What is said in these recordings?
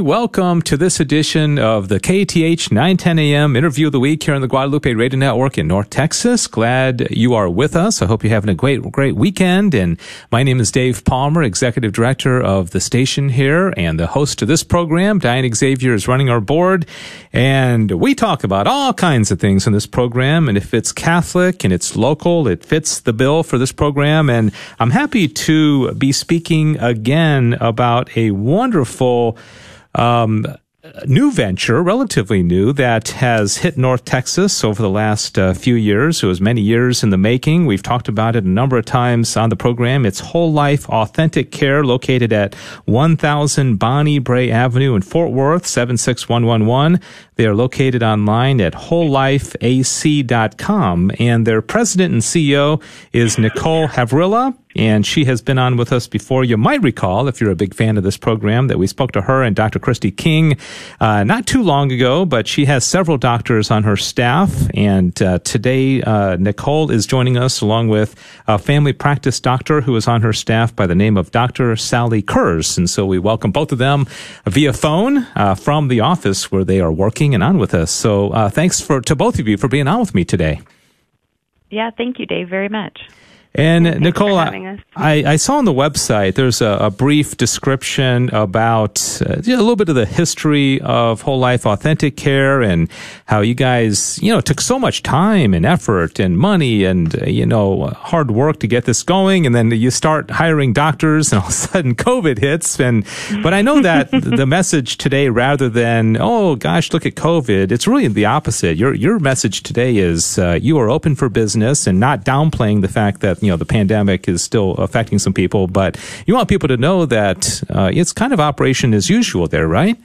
Welcome to this edition of the KATH 910 AM interview of the week here on the Guadalupe Radio Network in North Texas. Glad you are with us. I hope you're having a great, great weekend. And my name is Dave Palmer, Executive Director of the station here and the host of this program. Diane Xavier is running our board and we talk about all kinds of things in this program. And if it's Catholic and it's local, it fits the bill for this program. And I'm happy to be speaking again about a wonderful um, new venture, relatively new, that has hit North Texas over the last uh, few years. It was many years in the making. We've talked about it a number of times on the program. It's Whole Life Authentic Care, located at 1000 Bonnie Brae Avenue in Fort Worth, 76111. They are located online at wholelifeac.com. And their president and CEO is Nicole Havrilla and she has been on with us before. You might recall, if you're a big fan of this program, that we spoke to her and Dr. Christy King uh, not too long ago, but she has several doctors on her staff. And uh, today, uh, Nicole is joining us along with a family practice doctor who is on her staff by the name of Dr. Sally Kurz. And so we welcome both of them via phone uh, from the office where they are working and on with us. So uh, thanks for to both of you for being on with me today. Yeah, thank you, Dave, very much. And Thanks Nicole, I, I, saw on the website there's a, a brief description about uh, a little bit of the history of whole life authentic care and how you guys, you know, took so much time and effort and money and, uh, you know, hard work to get this going. And then you start hiring doctors and all of a sudden COVID hits. And, but I know that the message today, rather than, oh gosh, look at COVID, it's really the opposite. Your, your message today is uh, you are open for business and not downplaying the fact that you know the pandemic is still affecting some people, but you want people to know that uh, it's kind of operation as usual there, right?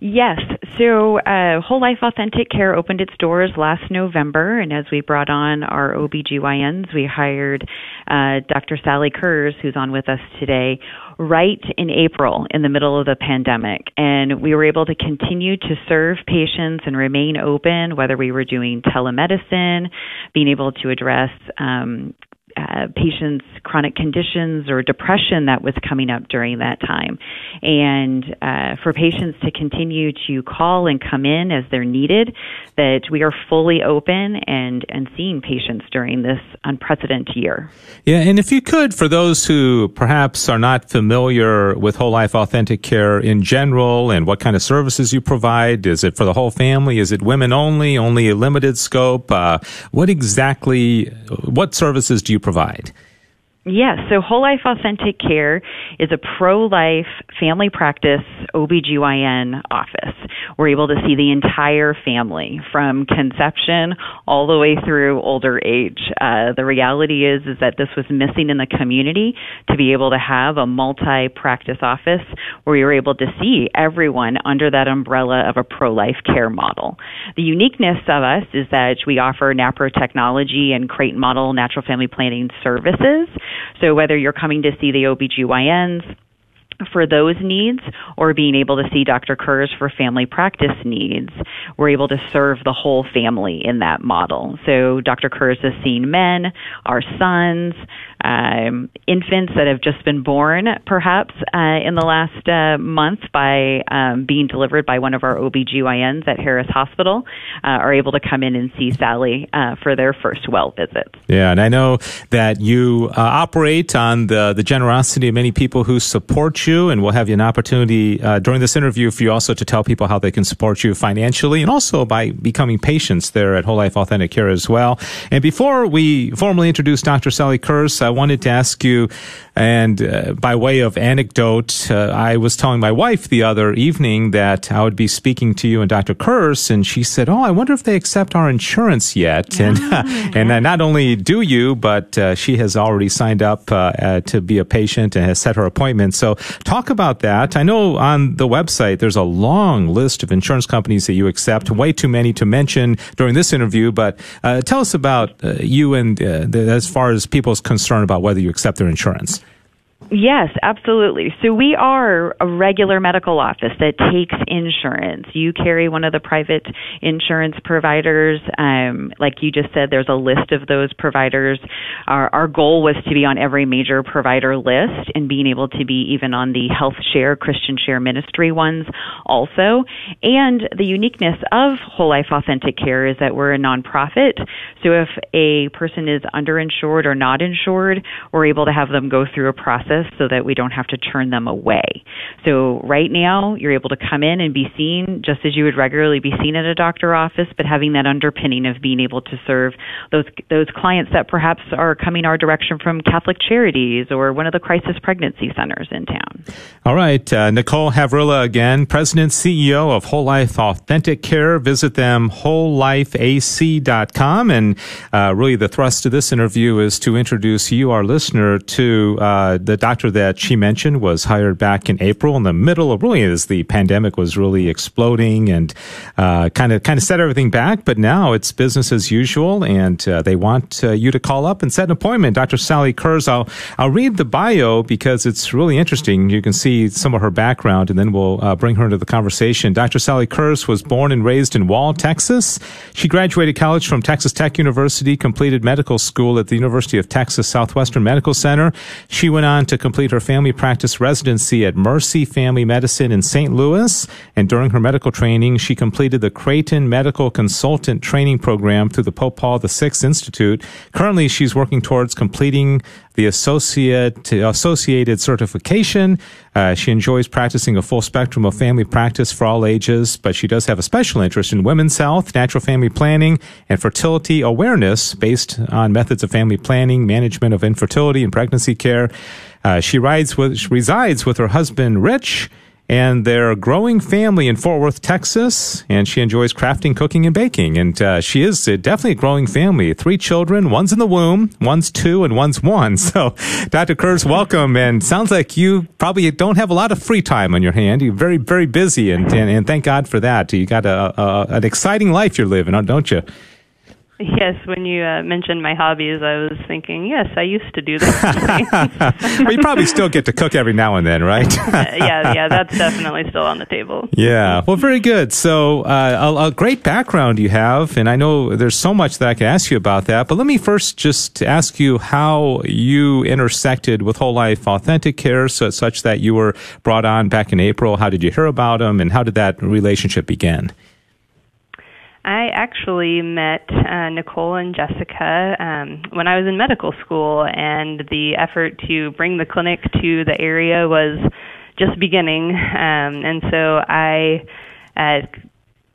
Yes. So, uh, Whole Life Authentic Care opened its doors last November, and as we brought on our OBGYNs, we hired uh, Dr. Sally Kurz, who's on with us today, right in April in the middle of the pandemic. And we were able to continue to serve patients and remain open, whether we were doing telemedicine, being able to address um, uh, patients' chronic conditions or depression that was coming up during that time. And uh, for patients to continue to call and come in as they're needed, that we are fully open and, and seeing patients during this unprecedented year. Yeah, and if you could, for those who perhaps are not familiar with whole life authentic care in general and what kind of services you provide, is it for the whole family? Is it women only, only a limited scope? Uh, what exactly, what services do you provide? Yes, so Whole Life Authentic Care is a pro life family practice OBGYN office. We're able to see the entire family from conception all the way through older age. Uh, the reality is is that this was missing in the community to be able to have a multi practice office where were able to see everyone under that umbrella of a pro life care model. The uniqueness of us is that we offer NAPRO technology and Creighton model natural family planning services so whether you're coming to see the OBGYNs, for those needs or being able to see Dr. Kurz for family practice needs. We're able to serve the whole family in that model. So Dr. Kurz has seen men, our sons, um, infants that have just been born, perhaps, uh, in the last uh, month by um, being delivered by one of our OBGYNs at Harris Hospital, uh, are able to come in and see Sally uh, for their first well visits. Yeah, and I know that you uh, operate on the, the generosity of many people who support you, and we'll have you an opportunity uh, during this interview for you also to tell people how they can support you financially and also by becoming patients there at Whole Life Authentic Care as well. And before we formally introduce Dr. Sally Kurz, I wanted to ask you, and uh, by way of anecdote, uh, I was telling my wife the other evening that I would be speaking to you and Dr. Kurz, and she said, "Oh, I wonder if they accept our insurance yet." And uh, and not only do you, but uh, she has already signed up uh, uh, to be a patient and has set her appointment. So, talk about that. I know on the website there's a long list of insurance companies that you accept, way too many to mention during this interview. But tell us about you and the, as far as people's concern about whether you accept their insurance. Yes, absolutely. So we are a regular medical office that takes insurance. You carry one of the private insurance providers. Um, like you just said, there's a list of those providers. Our, our goal was to be on every major provider list and being able to be even on the Health Share, Christian Share Ministry ones also. And the uniqueness of Whole Life Authentic Care is that we're a nonprofit. So if a person is underinsured or not insured, we're able to have them go through a process so that we don't have to turn them away. So right now, you're able to come in and be seen just as you would regularly be seen at a doctor office, but having that underpinning of being able to serve those those clients that perhaps are coming our direction from Catholic Charities or one of the crisis pregnancy centers in town. All right, uh, Nicole Havrilla again, President CEO of Whole Life Authentic Care. Visit them wholelifeac.com, and uh, really the thrust of this interview is to introduce you, our listener, to uh, the doctor that she mentioned was hired back in April in the middle of really as the pandemic was really exploding and kind of kind of set everything back. But now it's business as usual, and uh, they want uh, you to call up and set an appointment. Dr. Sally Kurz, I'll I'll read the bio because it's really interesting. You can see some of her background, and then we'll uh, bring her into the conversation. Dr. Sally Kurz was born and raised in Wall, Texas. She graduated college from Texas Tech University, completed medical school at the University of Texas Southwestern Medical Center. She went on to to complete her family practice residency at Mercy Family Medicine in St. Louis. And during her medical training, she completed the Creighton Medical Consultant Training Program through the Pope Paul VI Institute. Currently, she's working towards completing the associate associated certification. Uh, she enjoys practicing a full spectrum of family practice for all ages, but she does have a special interest in women's health, natural family planning, and fertility awareness based on methods of family planning, management of infertility and pregnancy care. Uh, she rides with, resides with her husband, Rich, and they're growing family in Fort Worth, Texas. And she enjoys crafting, cooking, and baking. And uh, she is definitely a growing family. Three children, one's in the womb, one's two, and one's one. So, Dr. Kurz, welcome. And sounds like you probably don't have a lot of free time on your hand. You're very, very busy, and, and, and thank God for that. You got a, a, an exciting life you're living, don't you? Yes, when you uh, mentioned my hobbies, I was thinking, yes, I used to do those well, you probably still get to cook every now and then, right? yeah, yeah, that's definitely still on the table. Yeah, well, very good. So, uh, a, a, great background you have, and I know there's so much that I can ask you about that. But let me first just ask you how you intersected with Whole Life Authentic Care, so such that you were brought on back in April. How did you hear about them, and how did that relationship begin? I actually met uh, Nicole and Jessica um, when I was in medical school, and the effort to bring the clinic to the area was just beginning. Um, and so I uh,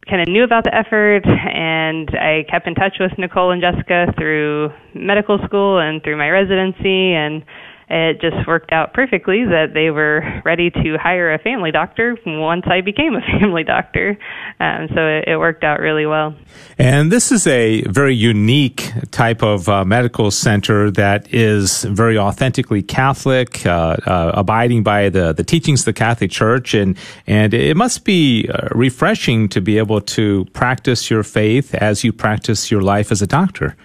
kind of knew about the effort, and I kept in touch with Nicole and Jessica through medical school and through my residency, and it just worked out perfectly that they were ready to hire a family doctor once I became a family doctor. Um, so it, it, worked out really well. And this is a very unique type of uh, medical center that is very authentically Catholic, uh, uh, abiding by the, the teachings of the Catholic Church. And, and it must be uh, refreshing to be able to practice your faith as you practice your life as a doctor.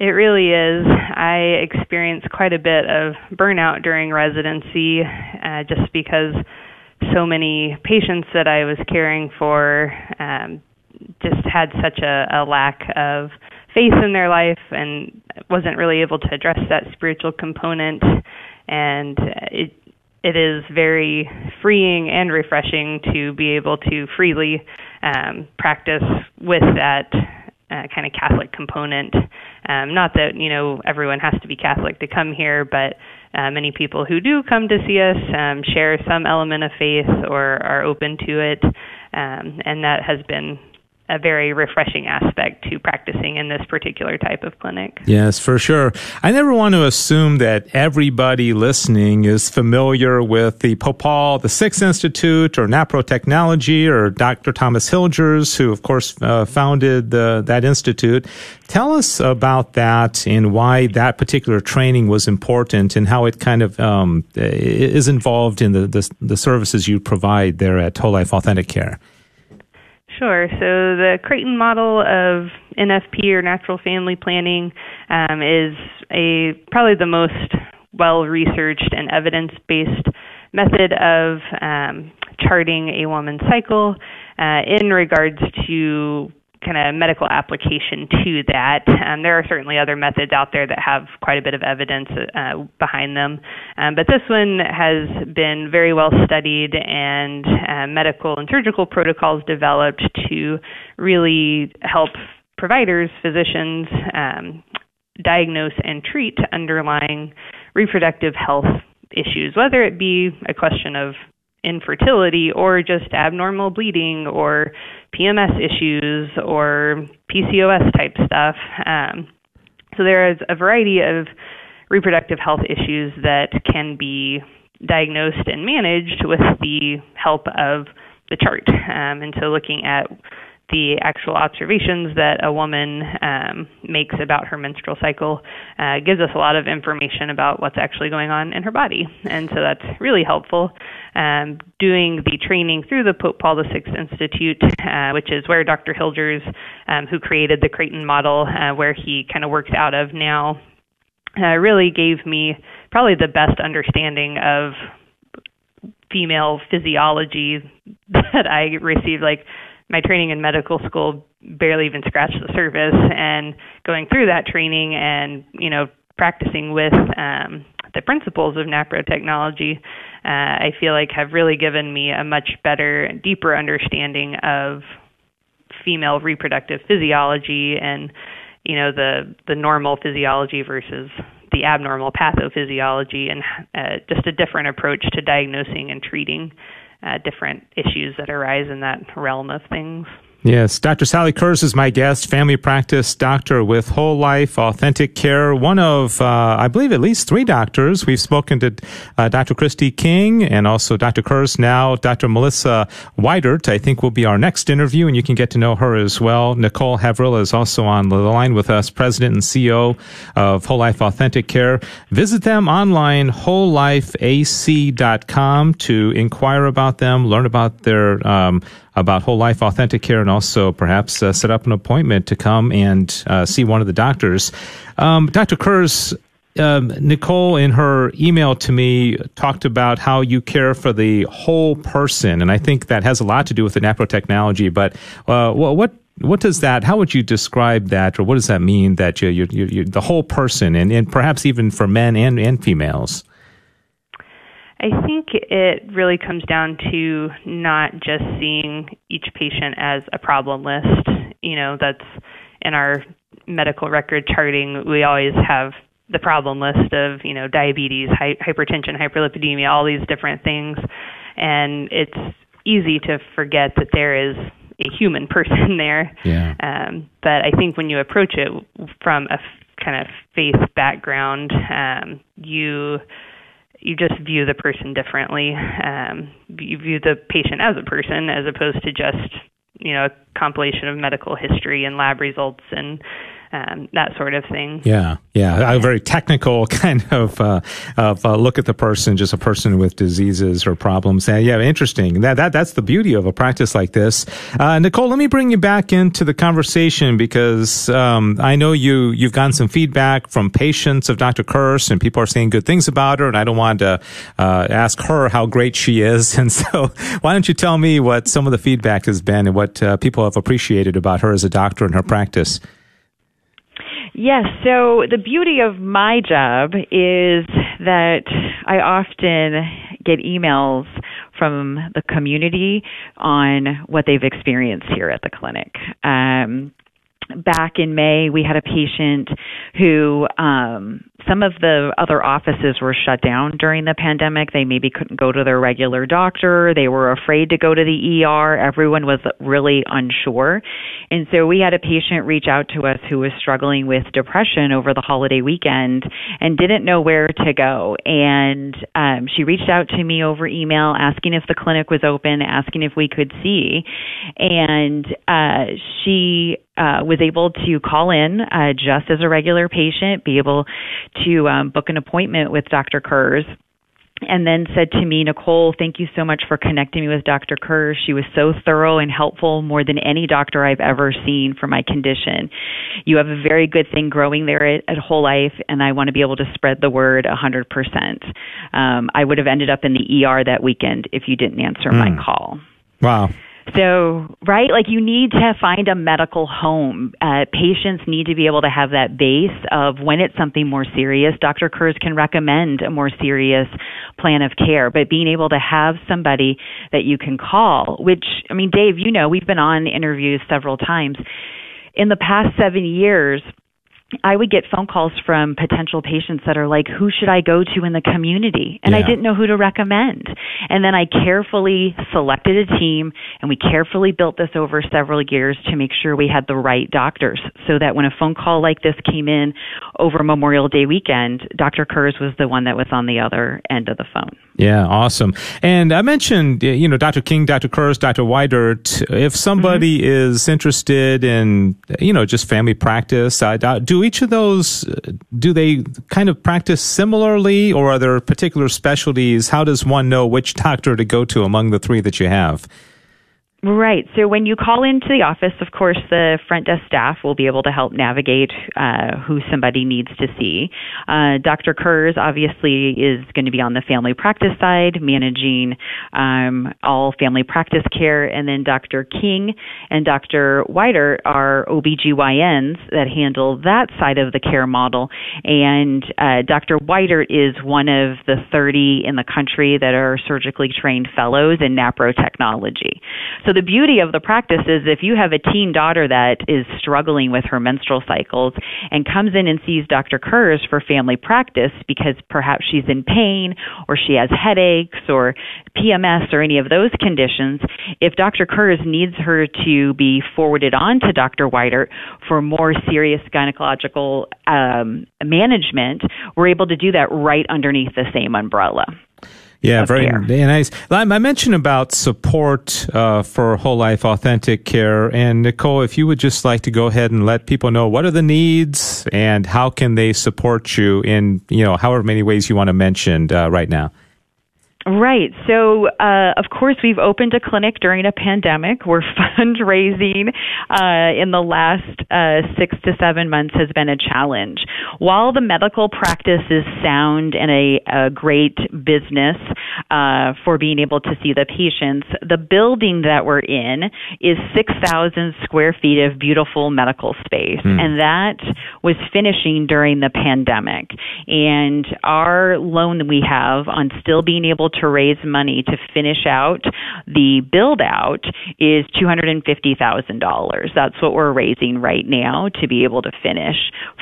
It really is. I experienced quite a bit of burnout during residency uh, just because so many patients that I was caring for um, just had such a, a lack of faith in their life and wasn't really able to address that spiritual component. And it it is very freeing and refreshing to be able to freely um, practice with that uh, kind of Catholic component. Um, not that you know everyone has to be Catholic to come here, but uh, many people who do come to see us um, share some element of faith or are open to it, um, and that has been a very refreshing aspect to practicing in this particular type of clinic. Yes, for sure. I never want to assume that everybody listening is familiar with the Pope Paul, the Sixth Institute or NAPRO Technology or Dr. Thomas Hilgers, who of course uh, founded the, that institute. Tell us about that and why that particular training was important and how it kind of um, is involved in the, the, the services you provide there at Whole Life Authentic Care. Sure. So the Creighton model of NFP or natural family planning um, is a probably the most well researched and evidence based method of um, charting a woman's cycle uh, in regards to kind of medical application to that. Um, there are certainly other methods out there that have quite a bit of evidence uh, behind them, um, but this one has been very well studied and uh, medical and surgical protocols developed to really help providers, physicians, um, diagnose and treat underlying reproductive health issues, whether it be a question of infertility or just abnormal bleeding or PMS issues or PCOS type stuff. Um, so there is a variety of reproductive health issues that can be diagnosed and managed with the help of the chart. Um, and so looking at the actual observations that a woman um, makes about her menstrual cycle uh, gives us a lot of information about what's actually going on in her body. And so that's really helpful. Um, doing the training through the Pope Paul VI Institute, uh, which is where Dr. Hilgers, um, who created the Creighton model, uh, where he kind of works out of now, uh, really gave me probably the best understanding of female physiology that I received. Like, my training in medical school barely even scratched the surface and going through that training and you know practicing with um, the principles of NAPRO technology, uh, I feel like have really given me a much better, deeper understanding of female reproductive physiology and you know the the normal physiology versus the abnormal pathophysiology and uh, just a different approach to diagnosing and treating uh, different issues that arise in that realm of things. Yes, Dr. Sally Kurz is my guest, family practice doctor with Whole Life Authentic Care, one of, uh, I believe, at least three doctors. We've spoken to uh, Dr. Christy King and also Dr. Kurz. Now, Dr. Melissa Weidert, I think, will be our next interview, and you can get to know her as well. Nicole Havrilla is also on the line with us, president and CEO of Whole Life Authentic Care. Visit them online, wholelifeac.com, to inquire about them, learn about their um, about whole life authentic care and also perhaps uh, set up an appointment to come and uh, see one of the doctors. Um, Dr. Kurz, um, Nicole, in her email to me, talked about how you care for the whole person, and I think that has a lot to do with the NAPRO technology. But uh, what what does that? How would you describe that, or what does that mean that you you you the whole person, and, and perhaps even for men and and females? I think it really comes down to not just seeing each patient as a problem list. You know, that's in our medical record charting, we always have the problem list of, you know, diabetes, hi- hypertension, hyperlipidemia, all these different things. And it's easy to forget that there is a human person there. Yeah. Um, but I think when you approach it from a f- kind of faith background, um, you you just view the person differently. Um, you view the patient as a person as opposed to just you know a compilation of medical history and lab results and um, that sort of thing. Yeah, yeah, a very technical kind of uh, of uh, look at the person, just a person with diseases or problems. And yeah, interesting. That that that's the beauty of a practice like this. Uh, Nicole, let me bring you back into the conversation because um, I know you you've gotten some feedback from patients of Dr. Kurz, and people are saying good things about her, and I don't want to uh, ask her how great she is. And so, why don't you tell me what some of the feedback has been and what uh, people have appreciated about her as a doctor and her practice? Yes. So the beauty of my job is that I often get emails from the community on what they've experienced here at the clinic. Um, back in May, we had a patient who um, some of the other offices were shut down during the pandemic. They maybe couldn't go to their regular doctor. They were afraid to go to the ER. Everyone was really unsure. And so we had a patient reach out to us who was struggling with depression over the holiday weekend and didn't know where to go. And um, she reached out to me over email asking if the clinic was open, asking if we could see. And uh, she uh, was able to call in uh, just as a regular patient, be able to um, book an appointment with Dr. Kurz and then said to me, Nicole, thank you so much for connecting me with Dr. Kerr. She was so thorough and helpful, more than any doctor I've ever seen for my condition. You have a very good thing growing there at, at Whole Life, and I want to be able to spread the word 100%. Um, I would have ended up in the ER that weekend if you didn't answer mm. my hmm. call. Wow. So, right, like you need to find a medical home. Uh, patients need to be able to have that base of when it's something more serious. Dr. Kurz can recommend a more serious plan of care, but being able to have somebody that you can call, which, I mean, Dave, you know, we've been on interviews several times. In the past seven years, I would get phone calls from potential patients that are like, who should I go to in the community? And yeah. I didn't know who to recommend. And then I carefully selected a team and we carefully built this over several years to make sure we had the right doctors so that when a phone call like this came in over Memorial Day weekend, Dr. Kurz was the one that was on the other end of the phone. Yeah, awesome. And I mentioned, you know, Dr. King, Dr. Kurz, Dr. Weidert. If somebody mm-hmm. is interested in, you know, just family practice, do each of those, do they kind of practice similarly or are there particular specialties? How does one know which doctor to go to among the three that you have? Right. So when you call into the office, of course, the front desk staff will be able to help navigate uh, who somebody needs to see. Uh, Dr. Kurz obviously is going to be on the family practice side, managing um, all family practice care, and then Dr. King and Dr. Weidert are OBGYNs that handle that side of the care model. And uh, Dr. Weidert is one of the 30 in the country that are surgically trained fellows in NAPRO technology. So so the beauty of the practice is if you have a teen daughter that is struggling with her menstrual cycles and comes in and sees Dr. Kurz for family practice because perhaps she's in pain or she has headaches or PMS or any of those conditions, if Dr. Kurz needs her to be forwarded on to Dr. Weidert for more serious gynecological um, management, we're able to do that right underneath the same umbrella. Yeah, very, very, nice. I mentioned about support uh, for whole life authentic care, and Nicole, if you would just like to go ahead and let people know what are the needs and how can they support you in you know however many ways you want to mention uh, right now. Right. So, uh, of course, we've opened a clinic during a pandemic. We're fundraising uh, in the last uh, six to seven months has been a challenge. While the medical practice is sound and a, a great business uh, for being able to see the patients, the building that we're in is 6,000 square feet of beautiful medical space. Mm. And that was finishing during the pandemic. And our loan that we have on still being able to raise money to finish out the build out is $250,000. That's what we're raising right now to be able to finish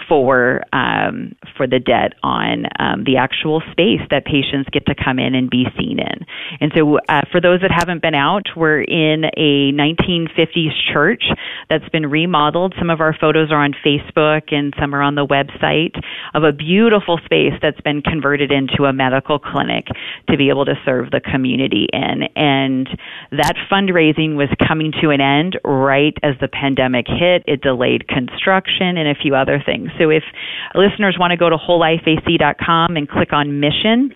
for um, for the debt on um, the actual space that patients get to come in and be seen in. And so, uh, for those that haven't been out, we're in a 1950s church that's been remodeled. Some of our photos are on Facebook and some are on the website of a beautiful space that's been converted into a medical clinic to be able to serve the community in. And that fundraising was coming to an end right as the pandemic hit. It delayed construction and a few other things. So if listeners want to go to wholelifeac.com and click on mission,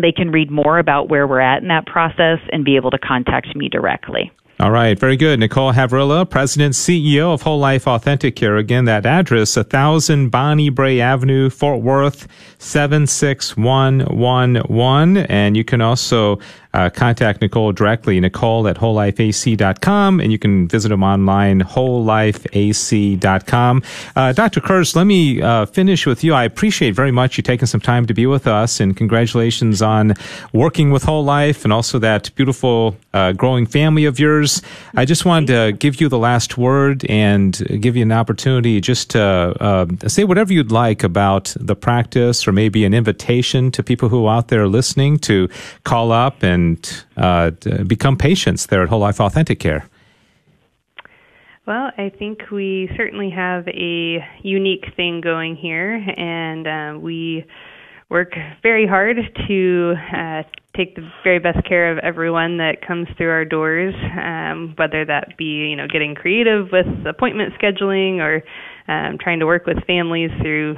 they can read more about where we're at in that process and be able to contact me directly. All right, very good. Nicole Havrilla, President, CEO of Whole Life Authentic Care. Again, that address, 1000 Bonnie Brae Avenue, Fort Worth, 76111. And you can also uh, contact Nicole directly, Nicole at wholelifeac.com, and you can visit them online, wholelifeac.com. Uh, Dr. Kurz, let me uh, finish with you. I appreciate very much you taking some time to be with us, and congratulations on working with Whole Life and also that beautiful uh, growing family of yours. I just wanted to give you the last word and give you an opportunity just to uh, say whatever you'd like about the practice or maybe an invitation to people who are out there listening to call up and and uh, become patients there at Whole Life Authentic Care? Well, I think we certainly have a unique thing going here, and uh, we work very hard to uh, take the very best care of everyone that comes through our doors, um, whether that be you know getting creative with appointment scheduling or um, trying to work with families through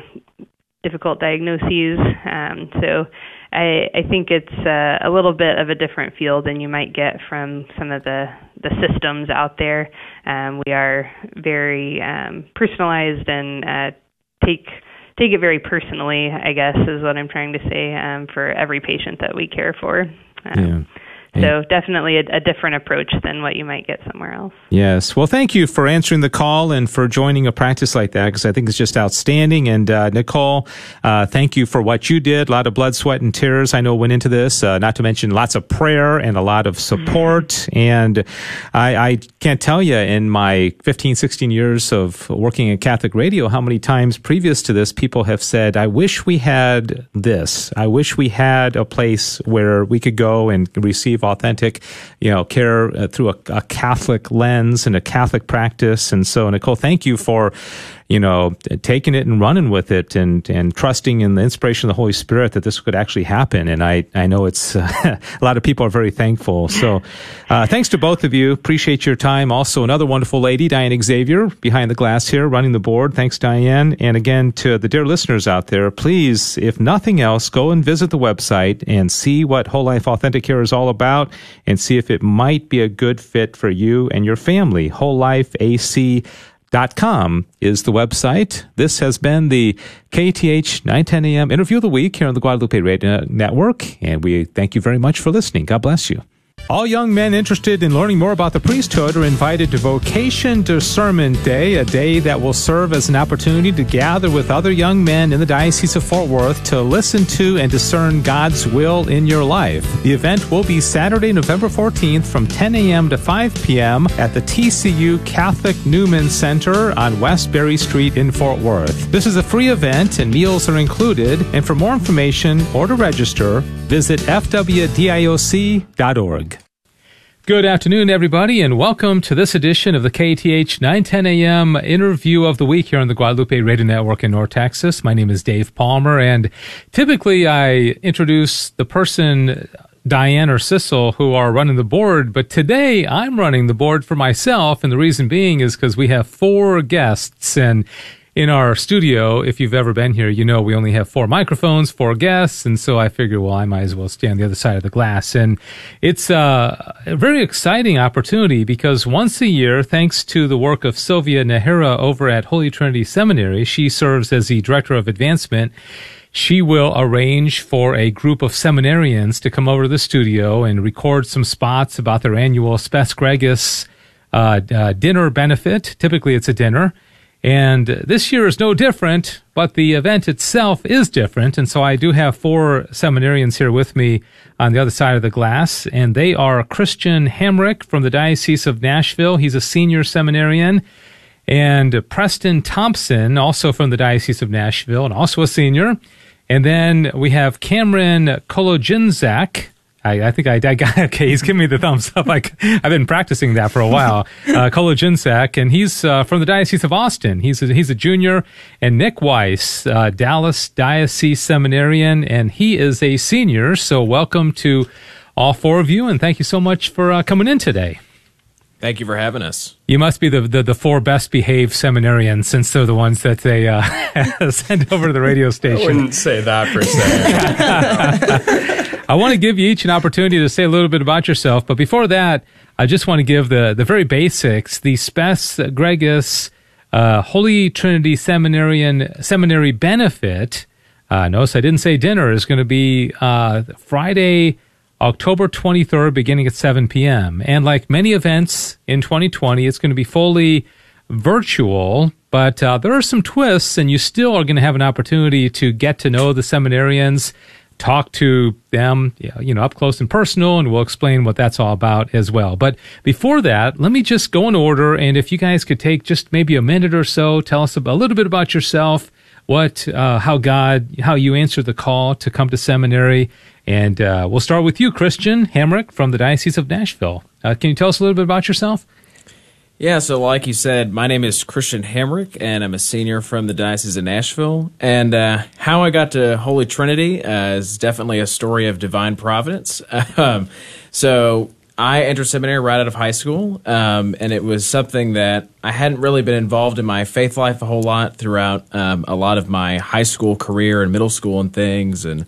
difficult diagnoses. Um, so I, I think it's uh, a little bit of a different feel than you might get from some of the the systems out there. Um, we are very um, personalized and uh, take take it very personally. I guess is what I'm trying to say um, for every patient that we care for. Um, yeah. So definitely a, a, different approach than what you might get somewhere else. Yes. Well, thank you for answering the call and for joining a practice like that because I think it's just outstanding. And uh, Nicole, uh, thank you for what you did. A lot of blood, sweat, and tears I know went into this. Uh, not to mention lots of prayer and a lot of support. Mm-hmm. And I, I, can't tell you in my 15, 16 years of working in Catholic radio how many times previous to this people have said, "I wish we had this. I wish we had a place where we could go and receive authentic, you know, care uh, through a, a Catholic lens and a Catholic practice. And so, Nicole, thank you for you know, taking it and running with it and, and trusting in the inspiration of the Holy Spirit that this could actually happen. And I, I know it's uh, a lot of people are very thankful. So, uh, thanks to both of you. Appreciate your time. Also, another wonderful lady, Diane Xavier, behind the glass here, running the board. Thanks, Diane. And again, to the dear listeners out there, please, if nothing else, go and visit the website and see what Whole Life Authentic Care is all about and see if it might be a good fit for you and your family. Whole Life AC com is the website. This has been the KATH 910 AM interview of the week here on the Guadalupe Radio Network, and we thank you very much for listening. God bless you. All young men interested in learning more about the priesthood are invited to Vocation Discernment Day, a day that will serve as an opportunity to gather with other young men in the Diocese of Fort Worth to listen to and discern God's will in your life. The event will be Saturday, November 14th from 10 a.m. to 5 p.m. at the TCU Catholic Newman Center on Westbury Street in Fort Worth. This is a free event and meals are included. And for more information or to register, visit fwdioc.org. Good afternoon, everybody, and welcome to this edition of the KATH 910 AM interview of the week here on the Guadalupe Radio Network in North Texas. My name is Dave Palmer, and typically I introduce the person, Diane or Sissel, who are running the board, but today I'm running the board for myself, and the reason being is because we have four guests, and in our studio, if you've ever been here, you know we only have four microphones, four guests, and so I figured, well, I might as well stay on the other side of the glass. And it's uh, a very exciting opportunity because once a year, thanks to the work of Sylvia Nahara over at Holy Trinity Seminary, she serves as the director of advancement she will arrange for a group of seminarians to come over to the studio and record some spots about their annual Spes Gregis uh, uh, dinner benefit. Typically, it's a dinner. And this year is no different, but the event itself is different. And so I do have four seminarians here with me on the other side of the glass, and they are Christian Hamrick from the Diocese of Nashville. He's a senior seminarian. And Preston Thompson, also from the Diocese of Nashville, and also a senior. And then we have Cameron Kolodziejczak, I, I think I, I, got okay. He's giving me the thumbs up. Like I, have been practicing that for a while. Uh, Kolodziejczak, and he's uh, from the Diocese of Austin. He's a, he's a junior, and Nick Weiss, uh, Dallas Diocese seminarian, and he is a senior. So welcome to all four of you, and thank you so much for uh, coming in today. Thank you for having us. You must be the, the, the four best behaved seminarians since they're the ones that they uh, send over to the radio station. I wouldn't say that per se. I want to give you each an opportunity to say a little bit about yourself, but before that, I just want to give the, the very basics. The Spes Gregis uh, Holy Trinity Seminarian Seminary benefit. Uh, notice I didn't say dinner is going to be uh, Friday October 23rd, beginning at 7 p.m. And like many events in 2020, it's going to be fully virtual, but uh, there are some twists, and you still are going to have an opportunity to get to know the seminarians, talk to them, you know, up close and personal, and we'll explain what that's all about as well. But before that, let me just go in order, and if you guys could take just maybe a minute or so, tell us a little bit about yourself, what, uh, how God, how you answered the call to come to seminary, and uh, we'll start with you, Christian Hamrick from the Diocese of Nashville. Uh, can you tell us a little bit about yourself? Yeah, so like you said, my name is Christian Hamrick, and I'm a senior from the Diocese of Nashville. And uh, how I got to Holy Trinity uh, is definitely a story of divine providence. um, so I entered seminary right out of high school, um, and it was something that I hadn't really been involved in my faith life a whole lot throughout um, a lot of my high school career and middle school and things. And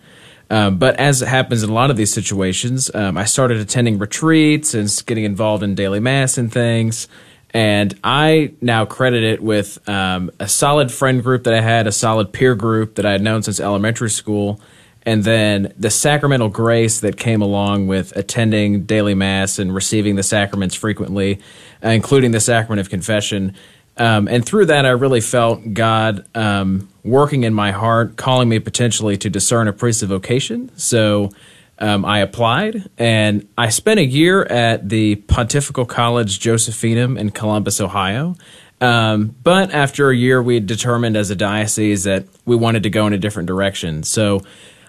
Um, but as it happens in a lot of these situations, um, I started attending retreats and getting involved in daily mass and things. And I now credit it with um, a solid friend group that I had, a solid peer group that I had known since elementary school, and then the sacramental grace that came along with attending daily mass and receiving the sacraments frequently, uh, including the sacrament of confession. Um, and through that, I really felt God um, working in my heart, calling me potentially to discern a priestly vocation. So um, I applied, and I spent a year at the Pontifical College Josephinum in Columbus, Ohio. Um, but after a year, we determined as a diocese that we wanted to go in a different direction. So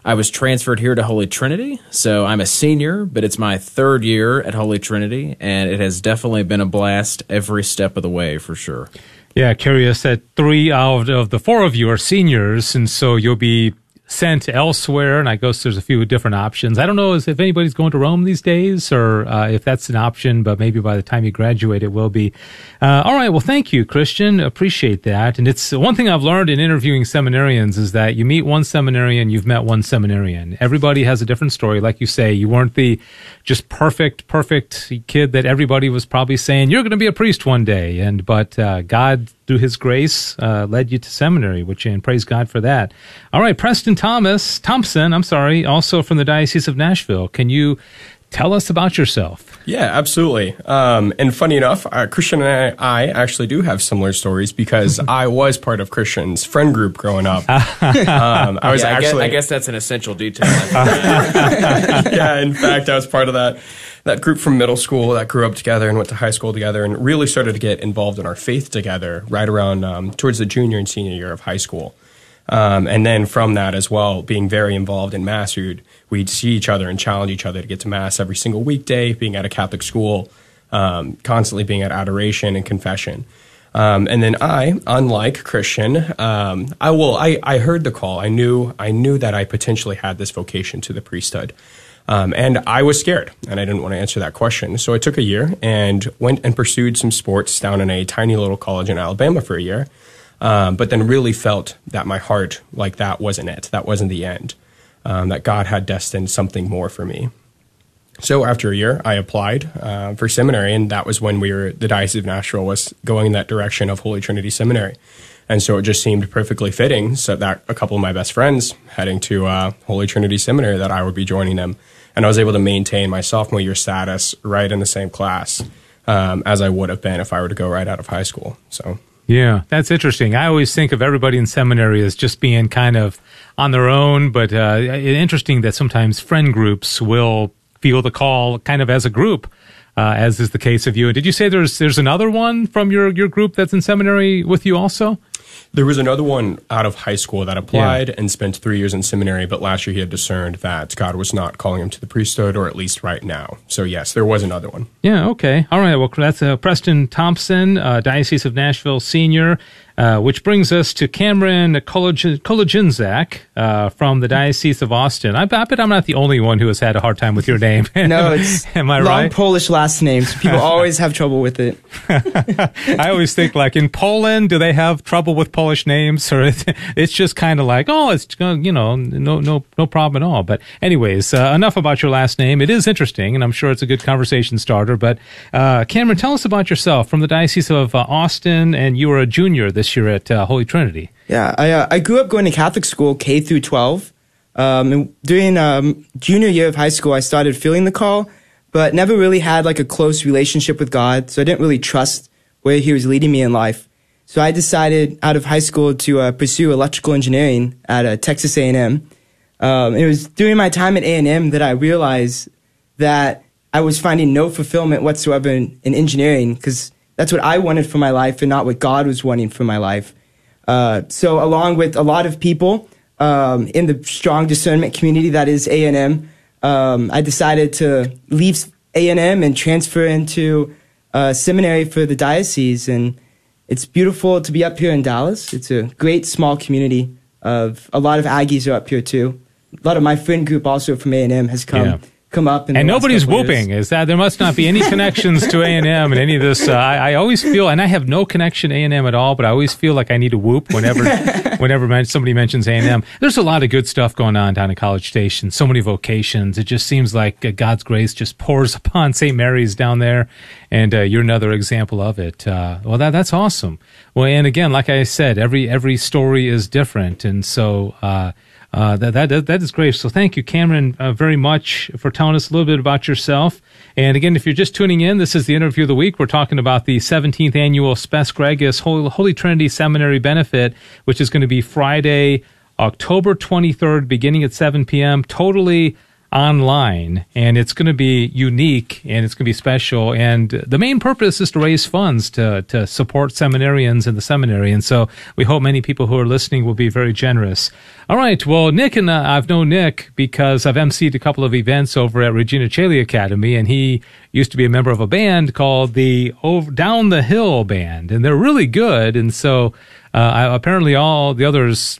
I was transferred here to Holy Trinity. So I'm a senior, but it's my third year at Holy Trinity, and it has definitely been a blast every step of the way for sure. Yeah, curious that three out of the four of you are seniors, and so you'll be sent elsewhere, and I guess there's a few different options. I don't know if anybody's going to Rome these days or uh, if that's an option, but maybe by the time you graduate, it will be. Uh, all right. Well, thank you, Christian. Appreciate that. And it's one thing I've learned in interviewing seminarians is that you meet one seminarian, you've met one seminarian. Everybody has a different story. Like you say, you weren't the just perfect, perfect kid that everybody was probably saying, you're going to be a priest one day. And, but uh, God through his grace, uh, led you to seminary, which and praise God for that. All right, Preston Thomas Thompson, I'm sorry, also from the Diocese of Nashville. Can you tell us about yourself? Yeah, absolutely. Um, and funny enough, uh, Christian and I, I, actually do have similar stories because I was part of Christian's friend group growing up. Um, I was yeah, actually. I guess, I guess, that's an essential detail. yeah, in fact, I was part of that that group from middle school that grew up together and went to high school together and really started to get involved in our faith together right around um, towards the junior and senior year of high school. Um, and then from that as well, being very involved in mass, we'd, see each other and challenge each other to get to mass every single weekday, being at a Catholic school, um, constantly being at adoration and confession. Um, and then I, unlike Christian, um, I will. I, I heard the call. I knew. I knew that I potentially had this vocation to the priesthood. Um, and I was scared and I didn't want to answer that question. So I took a year and went and pursued some sports down in a tiny little college in Alabama for a year. Um, but then really felt that my heart, like that wasn't it. That wasn't the end. Um, that God had destined something more for me. So after a year, I applied uh, for seminary, and that was when we were the Diocese of Nashville was going in that direction of Holy Trinity Seminary, and so it just seemed perfectly fitting. So that a couple of my best friends heading to uh, Holy Trinity Seminary, that I would be joining them and I was able to maintain my sophomore year status right in the same class um, as I would have been if I were to go right out of high school. So. Yeah, that's interesting. I always think of everybody in seminary as just being kind of on their own, but uh, interesting that sometimes friend groups will feel the call kind of as a group, uh, as is the case of you. And did you say there's there's another one from your your group that's in seminary with you also? There was another one out of high school that applied yeah. and spent three years in seminary, but last year he had discerned that God was not calling him to the priesthood, or at least right now. So, yes, there was another one. Yeah, okay. All right. Well, that's uh, Preston Thompson, uh, Diocese of Nashville senior. Uh, which brings us to Cameron Kolodziejczak uh, from the Diocese of Austin. I, I, bet I'm not the only one who has had a hard time with your name. no, it's am I long right? Polish last names. People always have trouble with it. I always think like in Poland, do they have trouble with Polish names, or it's just kind of like, oh, it's you know, no, no, no problem at all. But anyways, uh, enough about your last name. It is interesting, and I'm sure it's a good conversation starter. But uh, Cameron, tell us about yourself from the Diocese of uh, Austin, and you were a junior this this year at uh, Holy Trinity. Yeah, I, uh, I grew up going to Catholic school, K through 12. Um, during um, junior year of high school, I started feeling the call, but never really had like a close relationship with God, so I didn't really trust where He was leading me in life. So I decided out of high school to uh, pursue electrical engineering at uh, Texas A&M. Um, it was during my time at A&M that I realized that I was finding no fulfillment whatsoever in, in engineering because that's what I wanted for my life and not what God was wanting for my life. Uh, so along with a lot of people um, in the strong discernment community that is A&M, um, I decided to leave A&M and transfer into a seminary for the diocese. And it's beautiful to be up here in Dallas. It's a great small community of a lot of Aggies are up here too. A lot of my friend group also from A&M has come. Yeah come up. and nobody's whooping. Is that there must not be any connections to A and M and any of this? Uh, I, I, always feel, and I have no connection A and M at all, but I always feel like I need to whoop whenever whenever somebody mentions A and M. There's a lot of good stuff going on down at College Station. So many vocations. It just seems like uh, God's grace just pours upon St. Mary's down there, and uh, you're another example of it. Uh, well, that that's awesome. Well, and again, like I said, every every story is different, and so. Uh, that, that that is great. So thank you, Cameron, uh, very much for telling us a little bit about yourself. And again, if you're just tuning in, this is the interview of the week. We're talking about the 17th annual Spes Gregis Holy, Holy Trinity Seminary benefit, which is going to be Friday, October 23rd, beginning at 7 p.m. Totally online and it's going to be unique and it's going to be special and the main purpose is to raise funds to to support seminarians in the seminary and so we hope many people who are listening will be very generous. All right well nick and uh, i've known nick because i've emceed a couple of events over at regina Caeli academy and he used to be a member of a band called the over, down the hill band and they're really good and so uh, apparently all the others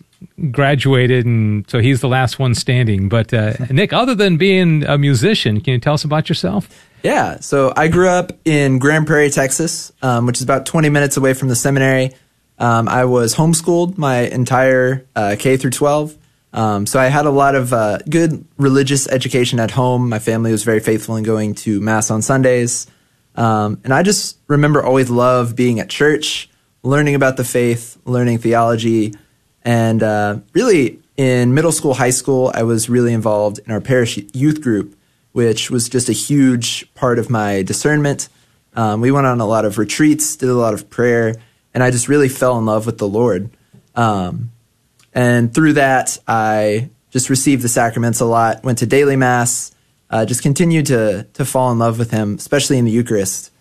graduated, and so he's the last one standing. But uh, Nick, other than being a musician, can you tell us about yourself? Yeah, so I grew up in Grand Prairie, Texas, um, which is about 20 minutes away from the seminary. Um, I was homeschooled my entire uh, K through 12. Um, so I had a lot of uh, good religious education at home. My family was very faithful in going to mass on Sundays. Um, and I just remember always love being at church, learning about the faith, learning theology, and uh, really, in middle school, high school, I was really involved in our parish youth group, which was just a huge part of my discernment. Um, we went on a lot of retreats, did a lot of prayer, and I just really fell in love with the Lord. Um, and through that, I just received the sacraments a lot, went to daily mass, uh, just continued to to fall in love with Him, especially in the Eucharist.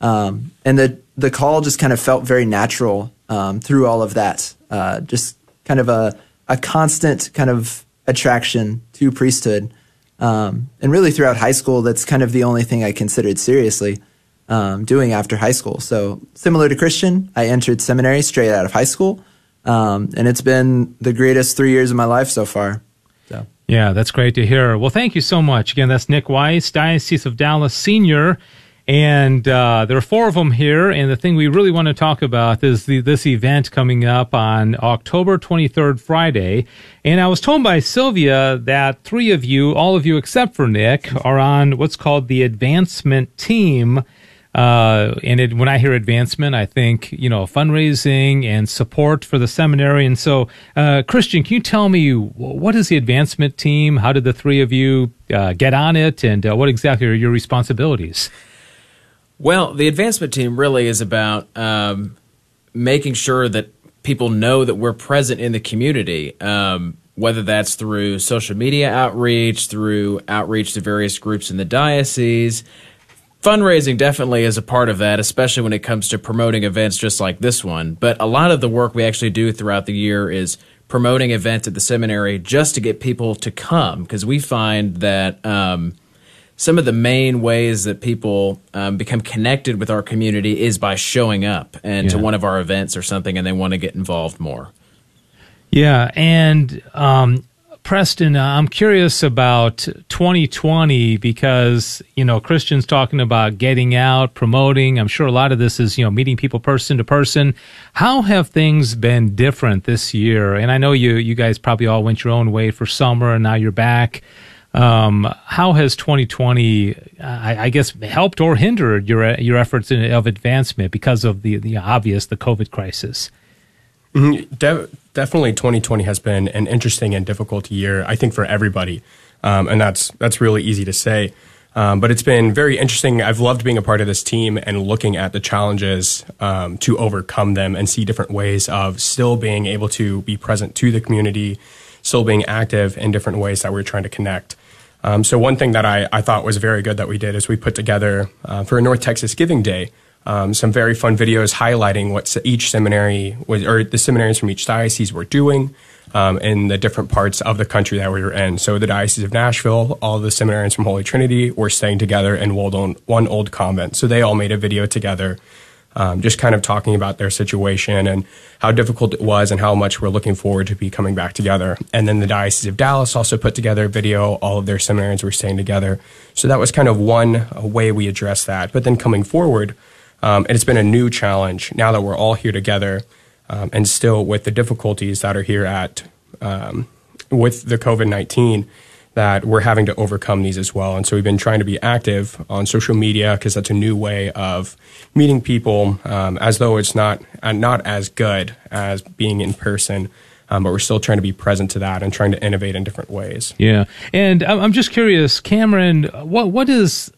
Um, and the the call just kind of felt very natural um, through all of that. Uh, just kind of a, a constant kind of attraction to priesthood. Um, and really throughout high school, that's kind of the only thing I considered seriously um, doing after high school. So similar to Christian, I entered seminary straight out of high school. Um, and it's been the greatest three years of my life so far. So. Yeah, that's great to hear. Well, thank you so much. Again, that's Nick Weiss, Diocese of Dallas Senior. And uh, there are four of them here. And the thing we really want to talk about is the, this event coming up on October 23rd, Friday. And I was told by Sylvia that three of you, all of you except for Nick, are on what's called the advancement team. Uh, and it, when I hear advancement, I think, you know, fundraising and support for the seminary. And so, uh, Christian, can you tell me what is the advancement team? How did the three of you uh, get on it? And uh, what exactly are your responsibilities? Well, the advancement team really is about um, making sure that people know that we're present in the community, um, whether that's through social media outreach, through outreach to various groups in the diocese. Fundraising definitely is a part of that, especially when it comes to promoting events just like this one. But a lot of the work we actually do throughout the year is promoting events at the seminary just to get people to come because we find that. Um, some of the main ways that people um, become connected with our community is by showing up and yeah. to one of our events or something and they want to get involved more. Yeah, and um, Preston, uh, I'm curious about 2020 because you know Christians talking about getting out, promoting. I'm sure a lot of this is you know meeting people person to person. How have things been different this year? And I know you you guys probably all went your own way for summer, and now you're back. Um, how has 2020, I, I, guess, helped or hindered your your efforts in, of advancement because of the the obvious the COVID crisis? Mm-hmm. De- definitely, 2020 has been an interesting and difficult year. I think for everybody, um, and that's that's really easy to say. Um, but it's been very interesting. I've loved being a part of this team and looking at the challenges um, to overcome them and see different ways of still being able to be present to the community, still being active in different ways that we're trying to connect. Um, so one thing that I, I thought was very good that we did is we put together uh, for a North Texas Giving Day um, some very fun videos highlighting what each seminary was, or the seminaries from each diocese were doing um, in the different parts of the country that we were in. So the Diocese of Nashville, all the seminarians from Holy Trinity were staying together in one old convent. So they all made a video together um, just kind of talking about their situation and how difficult it was and how much we're looking forward to be coming back together. And then the Diocese of Dallas also put together a video. All of their seminarians were staying together. So that was kind of one way we addressed that. But then coming forward, um, it's been a new challenge now that we're all here together um, and still with the difficulties that are here at um, with the COVID 19 that we're having to overcome these as well. And so we've been trying to be active on social media because that's a new way of meeting people, um, as though it's not uh, not as good as being in person. Um, but we're still trying to be present to that and trying to innovate in different ways. Yeah, and I'm just curious, Cameron, what what is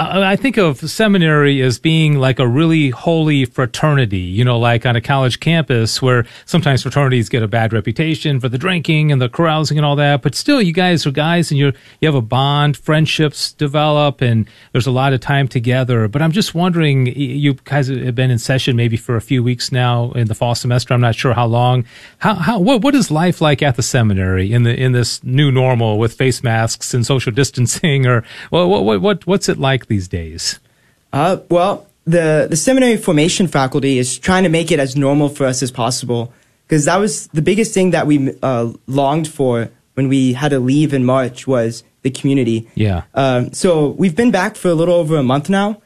I think of seminary as being like a really holy fraternity, you know, like on a college campus where sometimes fraternities get a bad reputation for the drinking and the carousing and all that. But still, you guys are guys and you're, you have a bond, friendships develop, and there's a lot of time together. But I'm just wondering, you guys have been in session maybe for a few weeks now in the fall semester. I'm not sure how long. How, how, what, what is life like at the seminary in the, in this new normal with face masks and social distancing or what, what, what, what's it like these days? Uh, well, the, the seminary formation faculty is trying to make it as normal for us as possible because that was the biggest thing that we uh, longed for when we had to leave in March was the community. Yeah. Um, so we've been back for a little over a month now,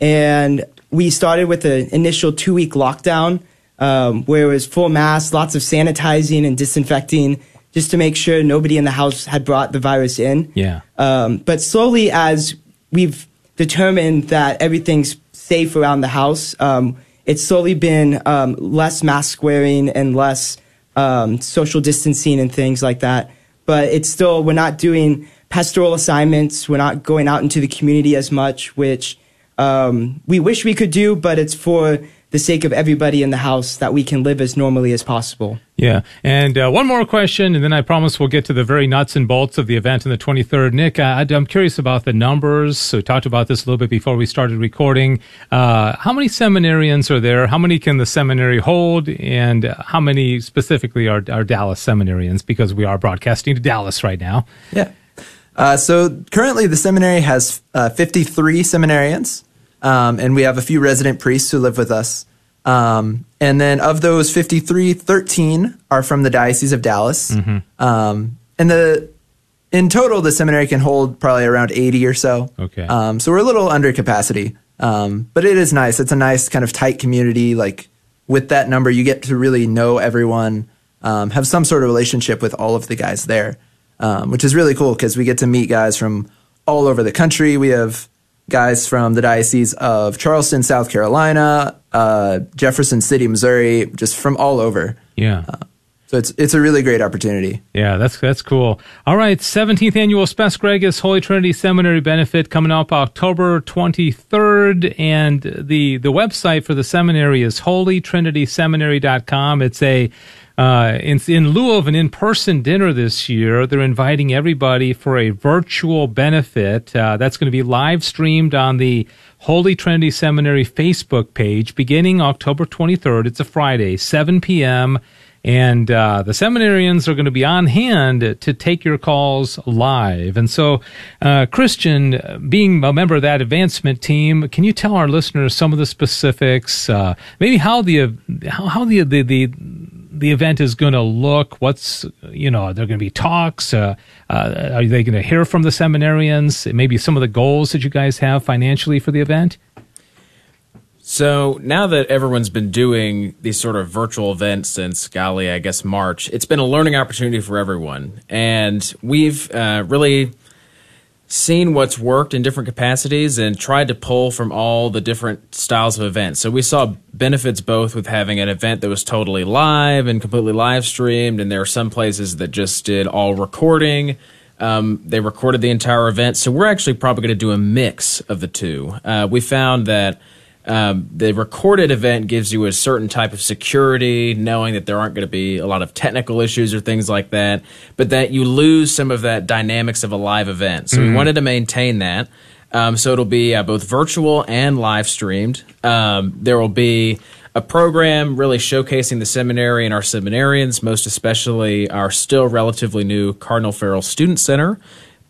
and we started with an initial two week lockdown um, where it was full mask, lots of sanitizing and disinfecting just to make sure nobody in the house had brought the virus in. Yeah. Um, but slowly, as we've determined that everything's safe around the house. Um, it's slowly been um, less mask wearing and less um, social distancing and things like that. But it's still, we're not doing pastoral assignments. We're not going out into the community as much, which um, we wish we could do, but it's for the sake of everybody in the house that we can live as normally as possible. Yeah. And uh, one more question, and then I promise we'll get to the very nuts and bolts of the event on the 23rd. Nick, I, am curious about the numbers. So, we talked about this a little bit before we started recording. Uh, how many seminarians are there? How many can the seminary hold? And how many specifically are, are Dallas seminarians? Because we are broadcasting to Dallas right now. Yeah. Uh, so, currently, the seminary has uh, 53 seminarians. Um, and we have a few resident priests who live with us. Um, and then of those 53, 13 are from the Diocese of Dallas. Mm-hmm. Um, and the in total, the seminary can hold probably around 80 or so. Okay. Um, so we're a little under capacity. Um, but it is nice. It's a nice kind of tight community. Like with that number, you get to really know everyone, um, have some sort of relationship with all of the guys there, which is really cool because we get to meet guys from all over the country. We have guys from the Diocese of Charleston, South Carolina, uh, Jefferson City, Missouri, just from all over. Yeah. Uh, so it's it's a really great opportunity. Yeah, that's that's cool. All right, 17th annual Spes Gregis Holy Trinity Seminary benefit coming up October 23rd and the the website for the seminary is holytrinityseminary.com. It's a uh, in, in lieu of an in-person dinner this year, they're inviting everybody for a virtual benefit. Uh, that's going to be live streamed on the Holy Trinity Seminary Facebook page beginning October 23rd. It's a Friday, 7 p.m. And uh, the seminarians are going to be on hand to take your calls live. And so, uh, Christian, being a member of that advancement team, can you tell our listeners some of the specifics? Uh, maybe how the how, how the, the the the event is going to look? What's you know, are there going to be talks? Uh, uh, are they going to hear from the seminarians? Maybe some of the goals that you guys have financially for the event. So now that everyone's been doing these sort of virtual events since, golly, I guess March, it's been a learning opportunity for everyone, and we've uh, really seen what's worked in different capacities and tried to pull from all the different styles of events. So we saw benefits both with having an event that was totally live and completely live streamed, and there are some places that just did all recording. Um, they recorded the entire event, so we're actually probably going to do a mix of the two. Uh, we found that um, the recorded event gives you a certain type of security, knowing that there aren't going to be a lot of technical issues or things like that, but that you lose some of that dynamics of a live event. So mm-hmm. we wanted to maintain that. Um, so it'll be uh, both virtual and live streamed. Um, there will be a program really showcasing the seminary and our seminarians, most especially our still relatively new Cardinal Farrell Student Center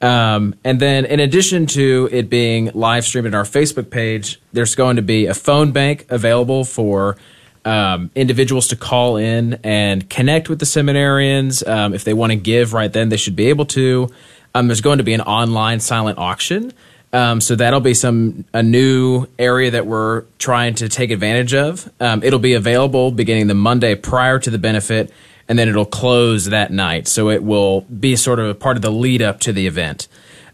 Um, and then, in addition to it being live streamed on our Facebook page, there's going to be a phone bank available for um, individuals to call in and connect with the seminarians. Um, if they want to give right then, they should be able to. Um, there's going to be an online silent auction. Um, so that'll be some a new area that we're trying to take advantage of. Um, it'll be available beginning the Monday prior to the benefit, and then it'll close that night. So it will be sort of a part of the lead up to the event.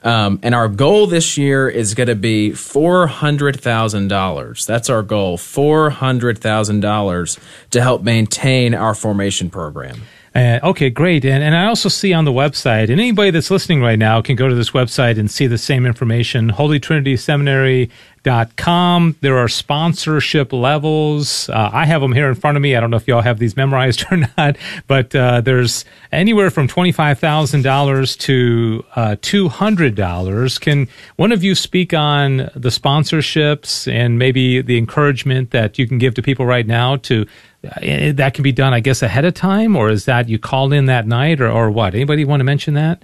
Um, and our goal this year is going to be $400,000. That's our goal, $400,000 to help maintain our formation program. Uh, okay, great. And, and I also see on the website, and anybody that's listening right now can go to this website and see the same information, Holy Trinity Seminary com. There are sponsorship levels. Uh, I have them here in front of me. I don't know if y'all have these memorized or not, but uh, there's anywhere from $25,000 to uh, $200. Can one of you speak on the sponsorships and maybe the encouragement that you can give to people right now to uh, that can be done, I guess, ahead of time, or is that you called in that night, or, or what? Anybody want to mention that?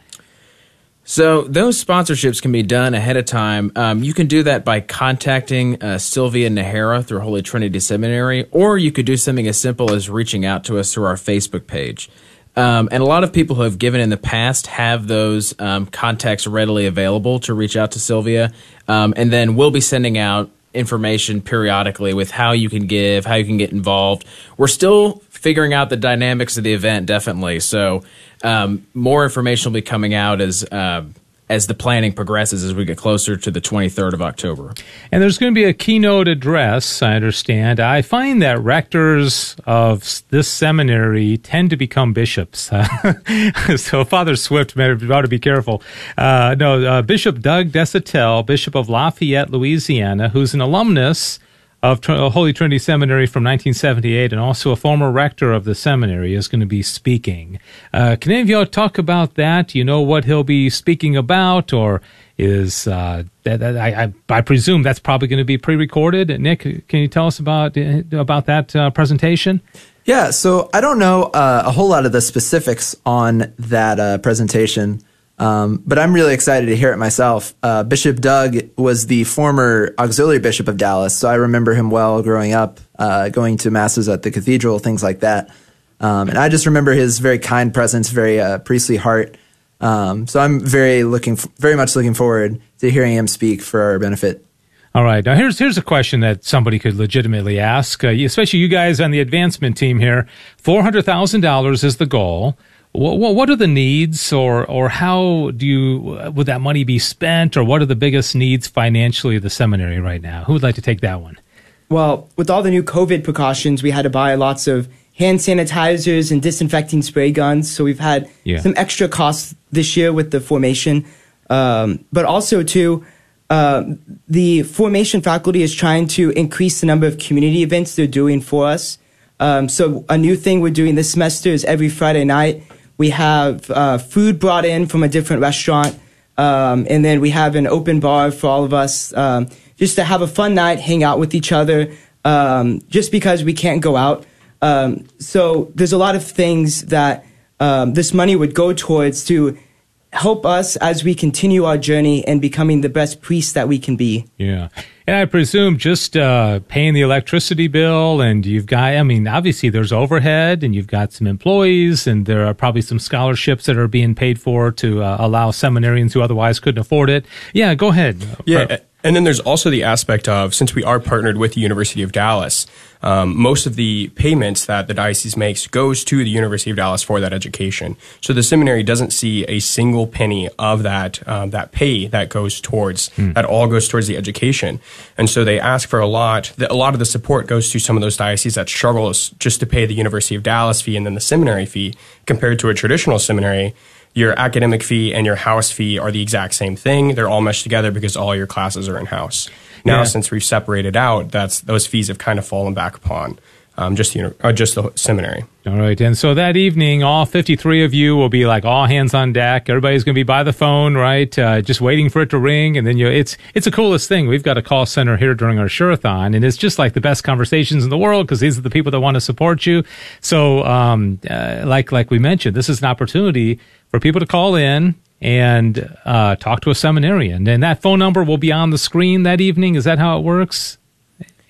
So those sponsorships can be done ahead of time. Um, you can do that by contacting uh, Sylvia Nahara through Holy Trinity Seminary, or you could do something as simple as reaching out to us through our Facebook page. Um, and a lot of people who have given in the past have those um, contacts readily available to reach out to Sylvia. Um, and then we'll be sending out information periodically with how you can give, how you can get involved. We're still figuring out the dynamics of the event, definitely. So um, more information will be coming out as. Uh, as the planning progresses as we get closer to the 23rd of October. And there's going to be a keynote address, I understand. I find that rectors of this seminary tend to become bishops. so Father Swift may ought to be careful. Uh, no, uh, Bishop Doug Deshotel, Bishop of Lafayette, Louisiana, who's an alumnus of Holy Trinity Seminary from 1978 and also a former rector of the seminary is going to be speaking. Uh, can any of y'all talk about that? You know what he'll be speaking about or is uh, that, that, I, I, I, presume that's probably going to be pre-recorded. Nick, can you tell us about about that uh, presentation? Yeah, so I don't know uh, a whole lot of the specifics on that uh, presentation. Um, but I'm really excited to hear it myself. Uh, bishop Doug was the former auxiliary bishop of Dallas, so I remember him well growing up, uh, going to masses at the cathedral, things like that. Um, and I just remember his very kind presence, very uh, priestly heart. Um, so I'm very looking, very much looking forward to hearing him speak for our benefit. All right. Now here's here's a question that somebody could legitimately ask, uh, especially you guys on the advancement team here. Four hundred thousand dollars is the goal. What, what are the needs, or or how do you would that money be spent, or what are the biggest needs financially of the seminary right now? Who would like to take that one? Well, with all the new COVID precautions, we had to buy lots of hand sanitizers and disinfecting spray guns. So we've had yeah. some extra costs this year with the formation, um, but also too. Uh, the formation faculty is trying to increase the number of community events they're doing for us. Um, so a new thing we're doing this semester is every Friday night we have uh, food brought in from a different restaurant. Um, and then we have an open bar for all of us um, just to have a fun night, hang out with each other, um, just because we can't go out. Um, so there's a lot of things that um, this money would go towards to help us as we continue our journey and becoming the best priests that we can be. Yeah. And I presume just uh, paying the electricity bill, and you've got, I mean, obviously there's overhead, and you've got some employees, and there are probably some scholarships that are being paid for to uh, allow seminarians who otherwise couldn't afford it. Yeah, go ahead. Yeah. And then there's also the aspect of since we are partnered with the University of Dallas, um, most of the payments that the diocese makes goes to the University of Dallas for that education. So the seminary doesn't see a single penny of that um, that pay that goes towards hmm. that all goes towards the education. And so they ask for a lot. A lot of the support goes to some of those dioceses that struggles just to pay the University of Dallas fee and then the seminary fee compared to a traditional seminary your academic fee and your house fee are the exact same thing. They're all meshed together because all your classes are in house. Now, yeah. since we've separated out, that's those fees have kind of fallen back upon um, just you know, uh, just the seminary. All right, and so that evening, all fifty-three of you will be like all hands on deck. Everybody's going to be by the phone, right? Uh, just waiting for it to ring, and then you. It's it's the coolest thing. We've got a call center here during our Sharathon, and it's just like the best conversations in the world because these are the people that want to support you. So, um, uh, like like we mentioned, this is an opportunity for people to call in and uh, talk to a seminarian. And that phone number will be on the screen that evening. Is that how it works?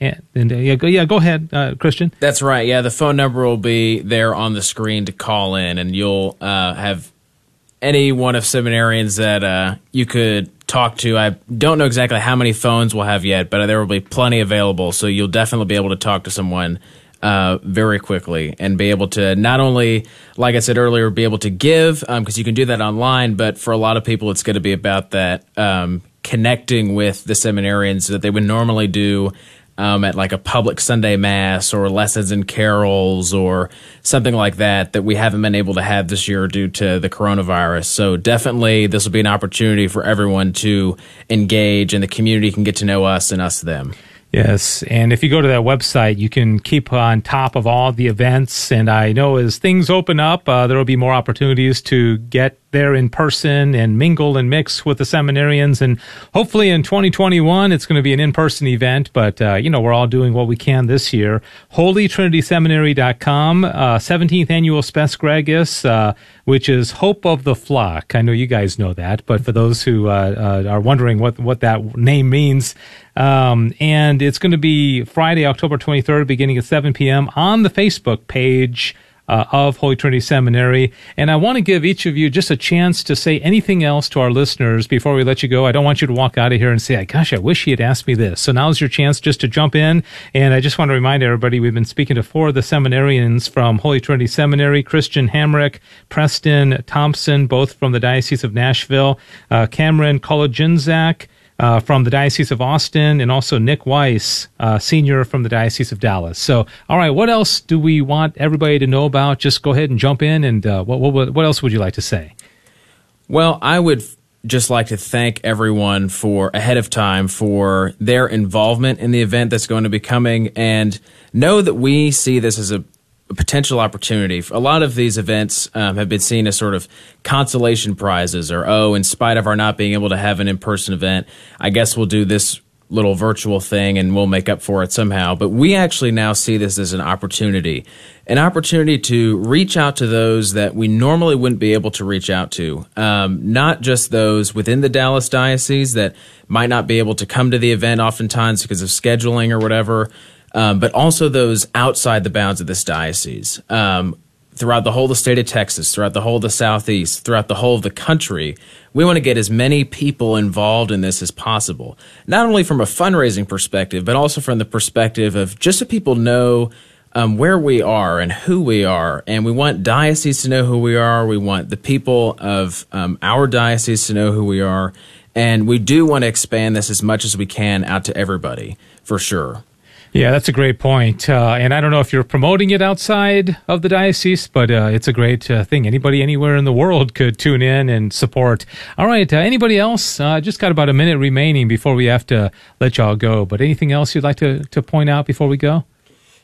And, and uh, yeah, go, yeah, go ahead, uh, Christian. That's right. Yeah, the phone number will be there on the screen to call in, and you'll uh, have any one of seminarians that uh, you could talk to. I don't know exactly how many phones we'll have yet, but there will be plenty available. So you'll definitely be able to talk to someone uh, very quickly and be able to not only, like I said earlier, be able to give because um, you can do that online, but for a lot of people, it's going to be about that um, connecting with the seminarians that they would normally do um, at like a public Sunday mass or lessons and carols or something like that that we haven't been able to have this year due to the coronavirus. So definitely this will be an opportunity for everyone to engage and the community can get to know us and us them. Yes, and if you go to that website, you can keep on top of all the events. And I know as things open up, uh, there will be more opportunities to get there in person and mingle and mix with the seminarians. And hopefully in 2021, it's going to be an in-person event. But, uh, you know, we're all doing what we can this year. HolyTrinitySeminary.com, uh, 17th annual Spes Gregis, uh, which is Hope of the Flock. I know you guys know that, but for those who uh, uh, are wondering what, what that name means, um, and it's going to be Friday, October 23rd, beginning at 7 p.m. on the Facebook page uh, of Holy Trinity Seminary. And I want to give each of you just a chance to say anything else to our listeners before we let you go. I don't want you to walk out of here and say, gosh, I wish he had asked me this. So now's your chance just to jump in. And I just want to remind everybody we've been speaking to four of the seminarians from Holy Trinity Seminary Christian Hamrick, Preston Thompson, both from the Diocese of Nashville, uh, Cameron Kolodziejczak, uh, from the Diocese of Austin, and also Nick Weiss, uh, senior from the Diocese of Dallas. So, all right, what else do we want everybody to know about? Just go ahead and jump in, and uh, what, what, what else would you like to say? Well, I would just like to thank everyone for ahead of time for their involvement in the event that's going to be coming, and know that we see this as a potential opportunity. A lot of these events um, have been seen as sort of consolation prizes, or oh, in spite of our not being able to have an in person event, I guess we'll do this little virtual thing and we'll make up for it somehow. But we actually now see this as an opportunity, an opportunity to reach out to those that we normally wouldn't be able to reach out to. Um, not just those within the Dallas diocese that might not be able to come to the event oftentimes because of scheduling or whatever um, but also those outside the bounds of this diocese. Um, throughout the whole of the state of Texas, throughout the whole of the Southeast, throughout the whole of the country, we want to get as many people involved in this as possible. Not only from a fundraising perspective, but also from the perspective of just so people know um, where we are and who we are. And we want dioceses to know who we are. We want the people of um, our diocese to know who we are. And we do want to expand this as much as we can out to everybody, for sure. Yeah, that's a great point. Uh, and I don't know if you're promoting it outside of the diocese, but uh, it's a great uh, thing. Anybody anywhere in the world could tune in and support. All right. Uh, anybody else? Uh, just got about a minute remaining before we have to let y'all go. But anything else you'd like to, to point out before we go?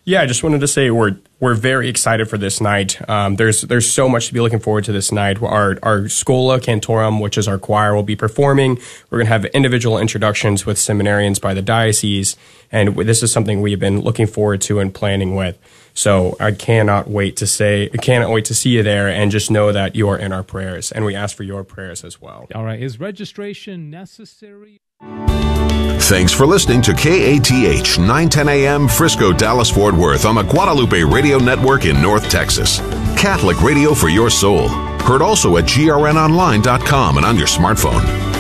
Yeah, I just wanted to say we're we're very excited for this night. Um, there's there's so much to be looking forward to this night. Our our Schola Cantorum, which is our choir, will be performing. We're going to have individual introductions with seminarians by the diocese, and this is something we have been looking forward to and planning with. So I cannot wait to say, I cannot wait to see you there, and just know that you are in our prayers, and we ask for your prayers as well. All right, is registration necessary? Thanks for listening to KATH 910 AM Frisco, Dallas, Fort Worth on the Guadalupe Radio Network in North Texas. Catholic radio for your soul. Heard also at grnonline.com and on your smartphone.